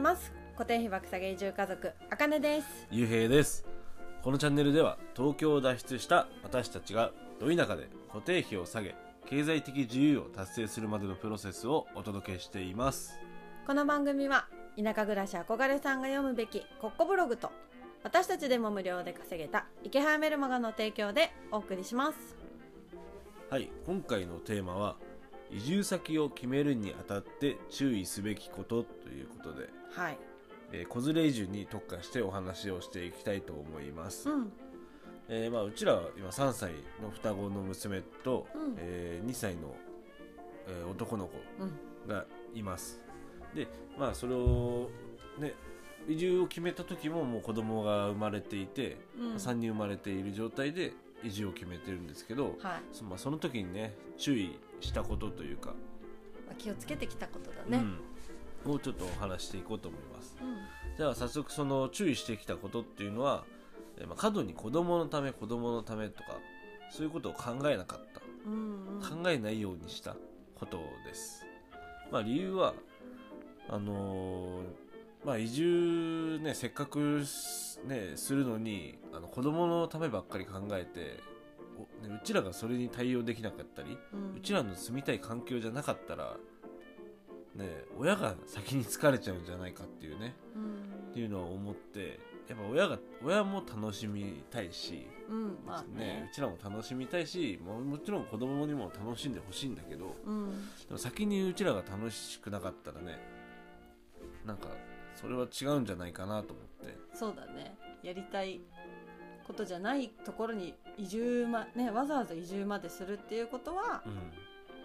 います。固定費爆下げ移住家族あかねです。ゆうへいです。このチャンネルでは東京を脱出した私たちがど田舎で固定費を下げ経済的自由を達成するまでのプロセスをお届けしています。この番組は田舎暮らし憧れさんが読むべきコッコブログと私たちでも無料で稼げた池原メルマガの提供でお送りします。はい今回のテーマは移住先を決めるにあたって注意すべきことということで、はい。えー子連れ移住に特化してお話をしていきたいと思います、うん。えーまあ、うちらは今3歳の双子の娘と、うん。え2歳の、えー男の子うん。がいます。でまあそれをね移住を決めた時ももう子供が生まれていて、うん。3人生まれている状態で移住を決めてるんですけど、はい。そまあ、その時にね注意したことというか、まあ気をつけてきたことだね。うん、をちょっとお話していこうと思います。うん。じゃあ早速その注意してきたことっていうのは、えーまあ、過度に子供のため子供のためとかそういうことを考えなかった。うんうん。考えないようにしたことです。まあ理由はあのーまあ移住ねせっかくすねするのにあの子供のためばっかり考えてうちらがそれに対応できなかったり、うん。うちらの住みたい環境じゃなかったらね親が先に疲れちゃうんじゃないかっていうねうん。っていうのを思ってやっぱ親が親も楽しみたいしうん。まあね。ね、うちらも楽しみたいしももちろん子供にも楽しんでほしいんだけどうん。でも先にうちらが楽しくなかったらねなんかそれは違うんじゃないかなと思って。そうだね。やりたいことじゃないところに移住まねわざわざ移住までするっていうことはうん。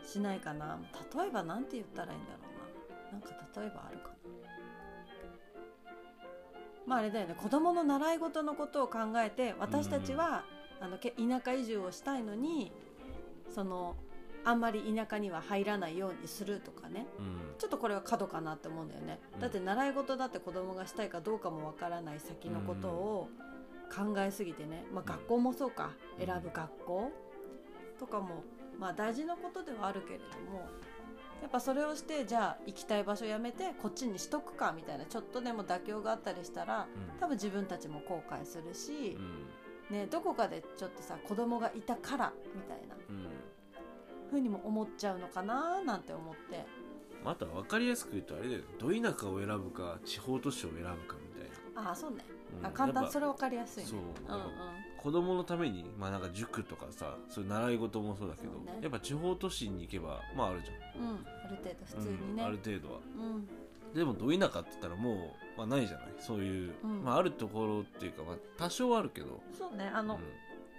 しないかな。例えばなんて言ったらいいんだろうな。なんか例えばあるかな。まああれだよね。子供の習い事のことを考えて私たちは、あのけ田舎移住をしたいのにそのあんまり田舎には入らないようにするとかね。うん。ちょっとこれは角かなって思うんだよね、うん。だって習い事だって子供がしたいかどうかもわからない先のことを考えすぎてね、まあ、うん。学校もそうか、うん。選ぶ学校。とかも、まあ、大事なことではあるけれどもやっぱそれをしてじゃあ行きたい場所やめてこっちにしとくかみたいなちょっとでも妥協があったりしたらうん。多分自分たちも後悔するしう、ん。ね、どこかでちょっとさ子供がいたからみたいなうん。風にも思っちゃうのかななんて思って。また分かりやすく言うとあれだよ。ど田舎を選ぶか地方都市を選ぶかみああそうね、うん。あ簡単。それ分かりやすいね。そう。うんうん。子供のためにまあなんか塾とかさそういう習い事もそうだけどね。やっぱ地方都市に行けばまああるじゃん。うん、ある程度普通にね、うんある程度は。うん。でもど田舎って言ったらもう、まあ、ないじゃない？そういう、うん。まああるところっていうか、まあ、多少はあるけど。そうね。あの、うん。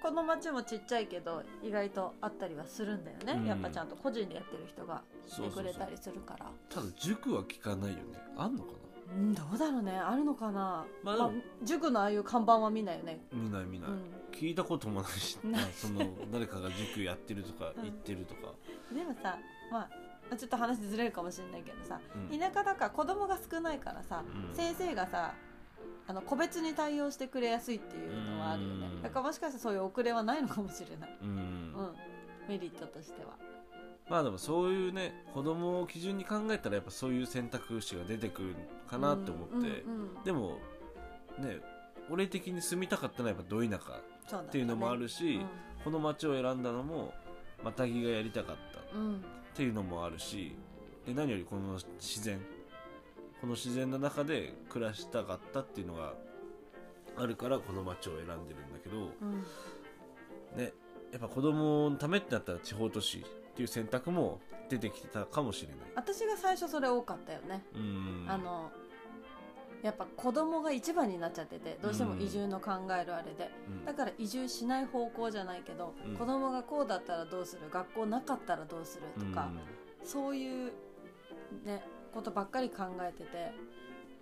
この町もちっちゃいけど意外とあったりはするんだよね、うん。やっぱちゃんと個人でやってる人がしてくれたりするから。ただ塾は聞かないよね。あんのかうんどうだろうね。あるのかな、まあでも塾のああいう看板は見ないよね。な見ない見ない、うん。聞いたこともないし その誰かが塾やってるとかうん。行ってるとか、でもさまあちょっと話ずれるかもしれないけどさうん。田舎だから子供が少ないからさ、うん。先生がさあの個別に対応してくれやすいっていうのはあるよね。うん。だからもしかしたらそういう遅れはないのかもしれない、うん。うん、メリットとしてはまあでもそういうね子供を基準に考えたらやっぱそういう選択肢が出てくるかなって思って、うんうんうん。でもね俺的に住みたかったのはやっぱど田舎っていうのもあるし、この町を選んだのもまたぎがやりたかったうん。うんっていうのもあるしで何よりこの自然この自然の中で暮らしたかったっていうのがあるからこの町を選んでるんだけどうん。ねやっぱ子供のためってなったら地方都市っていう選択も出てきてたかもしれない。私が最初それ多かったよね、うん。あのやっぱ子供が一番になっちゃっててどうしても移住の考えるあれで、うん。だから移住しない方向じゃないけど、うん。子供がこうだったらどうする？学校なかったらどうするとか、そういうねことばっかり考えてて。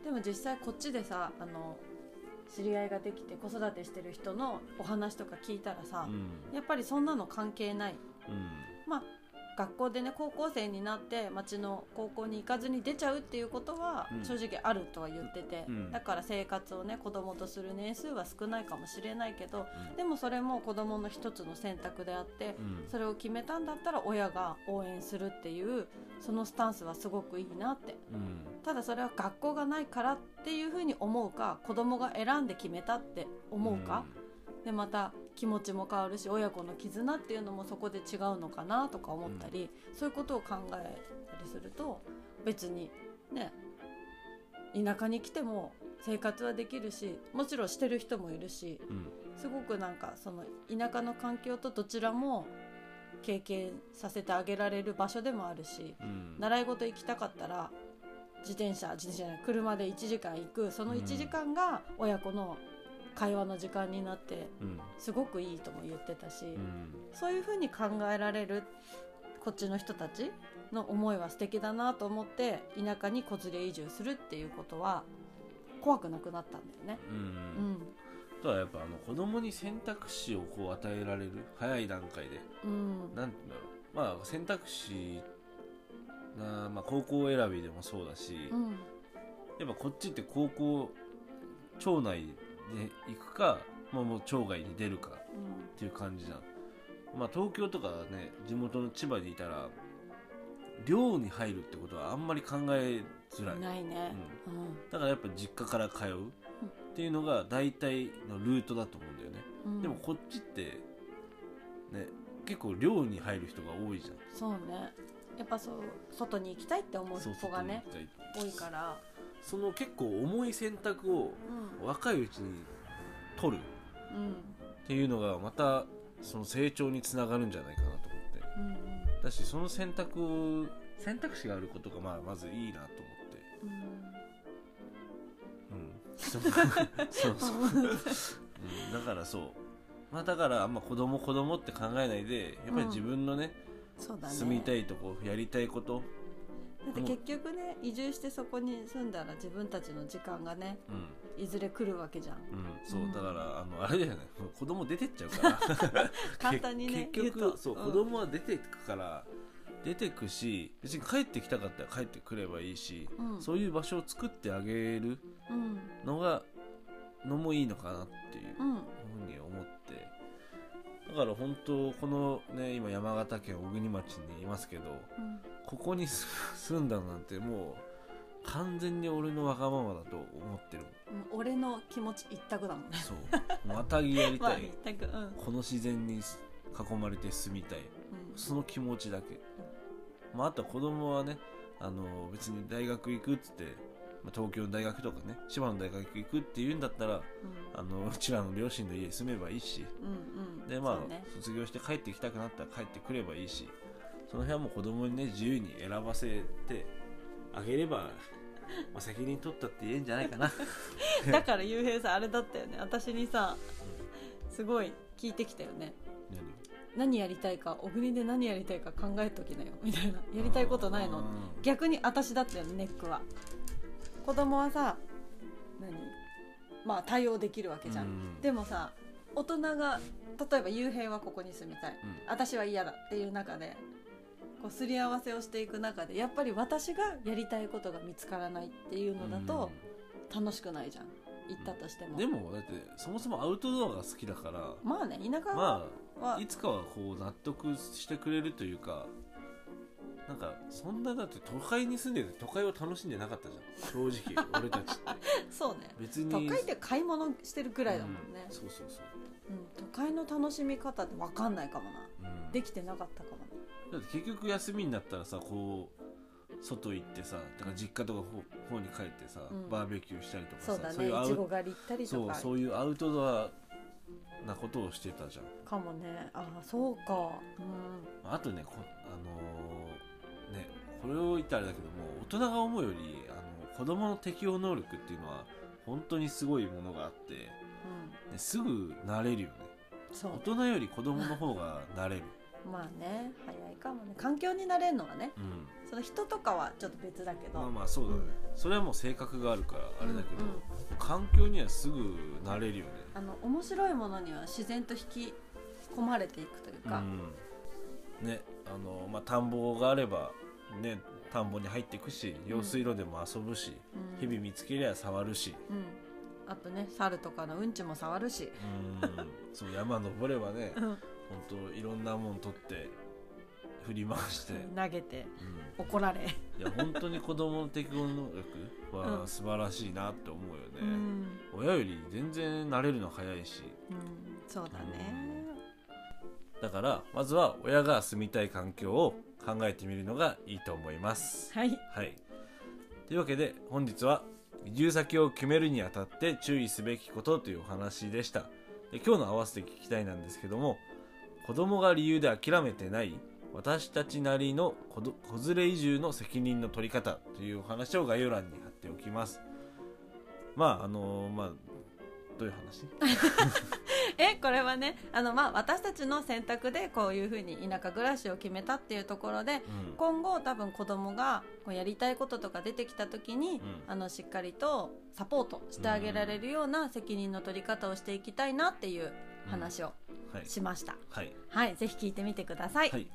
でも実際こっちでさあの知り合いができて子育てしてる人のお話とか聞いたらさう、ん。やっぱりそんなの関係ない。うん。まあ学校でね高校生になって町の高校に行かずに出ちゃうっていうことはうん。正直あるとは言ってて、うん。だから生活をね子供とする年数は少ないかもしれないけどうん。でもそれも子供の一つの選択であってうん。それを決めたんだったら親が応援するっていうそのスタンスはすごくいいなって。うん。ただそれは学校がないからっていうふうに思うか子供が選んで決めたって思うか、でまた気持ちも変わるし親子の絆っていうのもそこで違うのかなとか思ったり、そういうことを考えたりすると別にね田舎に来ても生活はできるしもちろんしてる人もいるしうん。すごくなんかその田舎の環境とどちらも経験させてあげられる場所でもあるしうん。習い事行きたかったら自転車自転車じゃない車で1時間行くその1時間が親子の会話の時間になってうん。すごくいいとも言ってたし、うん。そういうふうに考えられるこっちの人たちの思いは素敵だなと思って田舎に子連れ移住するっていうことは怖くなくなったんだよね。うん。うん。あとはやっぱあの子供に選択肢をこう与えられる早い段階で。うん。なんて言うんだろう。まあ選択肢な、まあ、高校選びでもそうだし、うん。やっぱこっちって高校町内で行くか、まあ、もう町外に出るかっていう感じじゃん。まあ東京とかね地元の千葉にいたら寮に入るってことはあんまり考えづらい。うん、ないね。だからやっぱ実家から通うっていうのが大体のルートだと思うんだよね、うん。でもこっちってね結構寮に入る人が多いじゃん。そうね。やっぱそう外に行きたいって思う子がね多いから、その結構重い選択をうん。若いうちに取るうんっていうのがまたその成長につながるんじゃないかなと思って。うんだしその選択を選択肢があることがまあまずいいなとうん思って。うん。そう。そうそう、うん、だからそう。まあだからあんま子供子供って考えないでやっぱり自分のね、そうだね。住みたいとこやりたいこと。だって結局ね移住してそこに住んだら自分たちの時間がねうん。いずれ来るわけじゃん。うん、そううん。だからあのあれだよねもう子供出てっちゃうから。簡単にねけ結局そう、子供は出てくから出てくし別に帰ってきたかったら帰ってくればいいし、うん。そういう場所を作ってあげるうん。のがのもいいのかなっていううん。ふうに思って。だから本当このね今山形県小国町にいますけどうんここに住 住んだなんてもう完全に俺のわがままだと思ってる。うん俺の気持ち一択だもんね。そう。またぎやり まあたい一択うん。この自然に囲まれて住みたい。その気持ちだけ、まあ、あとは子供はねあの別に大学行くっつって、まあ、東京の大学とかね千葉の大学行くっていうんだったらあのうちらの両親の家に住めばいいし。うんうん。うんでまあ、ね。卒業して帰ってきたくなったら帰ってくればいいしその辺はもう子供にね自由に選ばせてあげれば、まあ、責任取ったって言えんじゃないかな。だからゆうへいさんあれだったよね。私にさすごい聞いてきたよね。何？やりたいか小国で何やりたいか考えときなよ。みたいな。やりたいことないの。うん逆に私だったよねネックは。子供はさ何？まあ対応できるわけじゃん、うん。でもさ大人が例えば雄平はここに住みたい、うん。私は嫌だっていう中でこうすり合わせをしていく中でやっぱり私がやりたいことが見つからないっていうのだと楽しくないじゃん。行ったとしても。でもだってそもそもアウトドアが好きだからまあね田舎は、まはあ。いつかはこう納得してくれるというかなんかそんなだって都会に住んでて都会を楽しんでなかったじゃん。正直 俺たち。ってそうね。別に。都会って買い物してるくらいだもんね。う、そうそうそう、うん。都会の楽しみ方って分かんないかもな。うん。できてなかったかだって結局休みになったらさこう外行ってさだから実家とか方に帰ってさ、うん。バーベキューしたりとかさそうだね。いうアちご狩り行ったりとか。そうそういうアウトドアなことをしてたじゃん。かもね。ああそうか。うん。あとねこあのーねこれを言ったらあれだけども大人が思うよりあの子供の適応能力っていうのは本当にすごいものがあって、ね、すぐ慣れるよね。そう。大人より子供の方が慣れる、まあね早いかもね。環境になれるのはねうん、その人とかはちょっと別だけど、まあまあそうだね、うん。それはもう性格があるからあれだけど、うんうん。環境にはすぐ慣れるよね。あの面白いものには自然と引き込まれていくというか、うん。ねあの、まあ、田んぼがあればね田んぼに入っていくし用水路でも遊ぶし、うん。日々見つけりゃ触るし。うん。あとね猿とかのうんちも触るし。うん。そう山登ればねうん本当いろんなもん取って振り回して、投げてうん。怒られ。いや本当に子供の適応能力うはん。素晴らしいなって思うようね、ん、親より全然慣れるの早いし。うん、そうだね。だからまずは親が住みたい環境を考えてみるのがいいと思います。はい。はい。というわけで本日は移住先を決めるにあたって注意すべきことというお話でした。で今日の合わせて聞きたいなんですけども子供が理由で諦めてない私たちなりの子連れ移住の責任の取り方というお話を概要欄に貼っておきます。まああのまあどういう話？えこれはねあの、まあ、私たちの選択でこういうふうに田舎暮らしを決めたっていうところでうん。今後多分子供がこうやりたいこととか出てきた時に、うん。あのしっかりとサポートしてあげられるような責任の取り方をしていきたいなっていう話をはい。しました、はい、はい。ぜひ聞いてみてください、はい、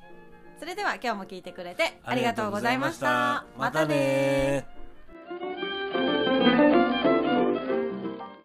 それでは今日も聞いてくれてありがとうございました。またねー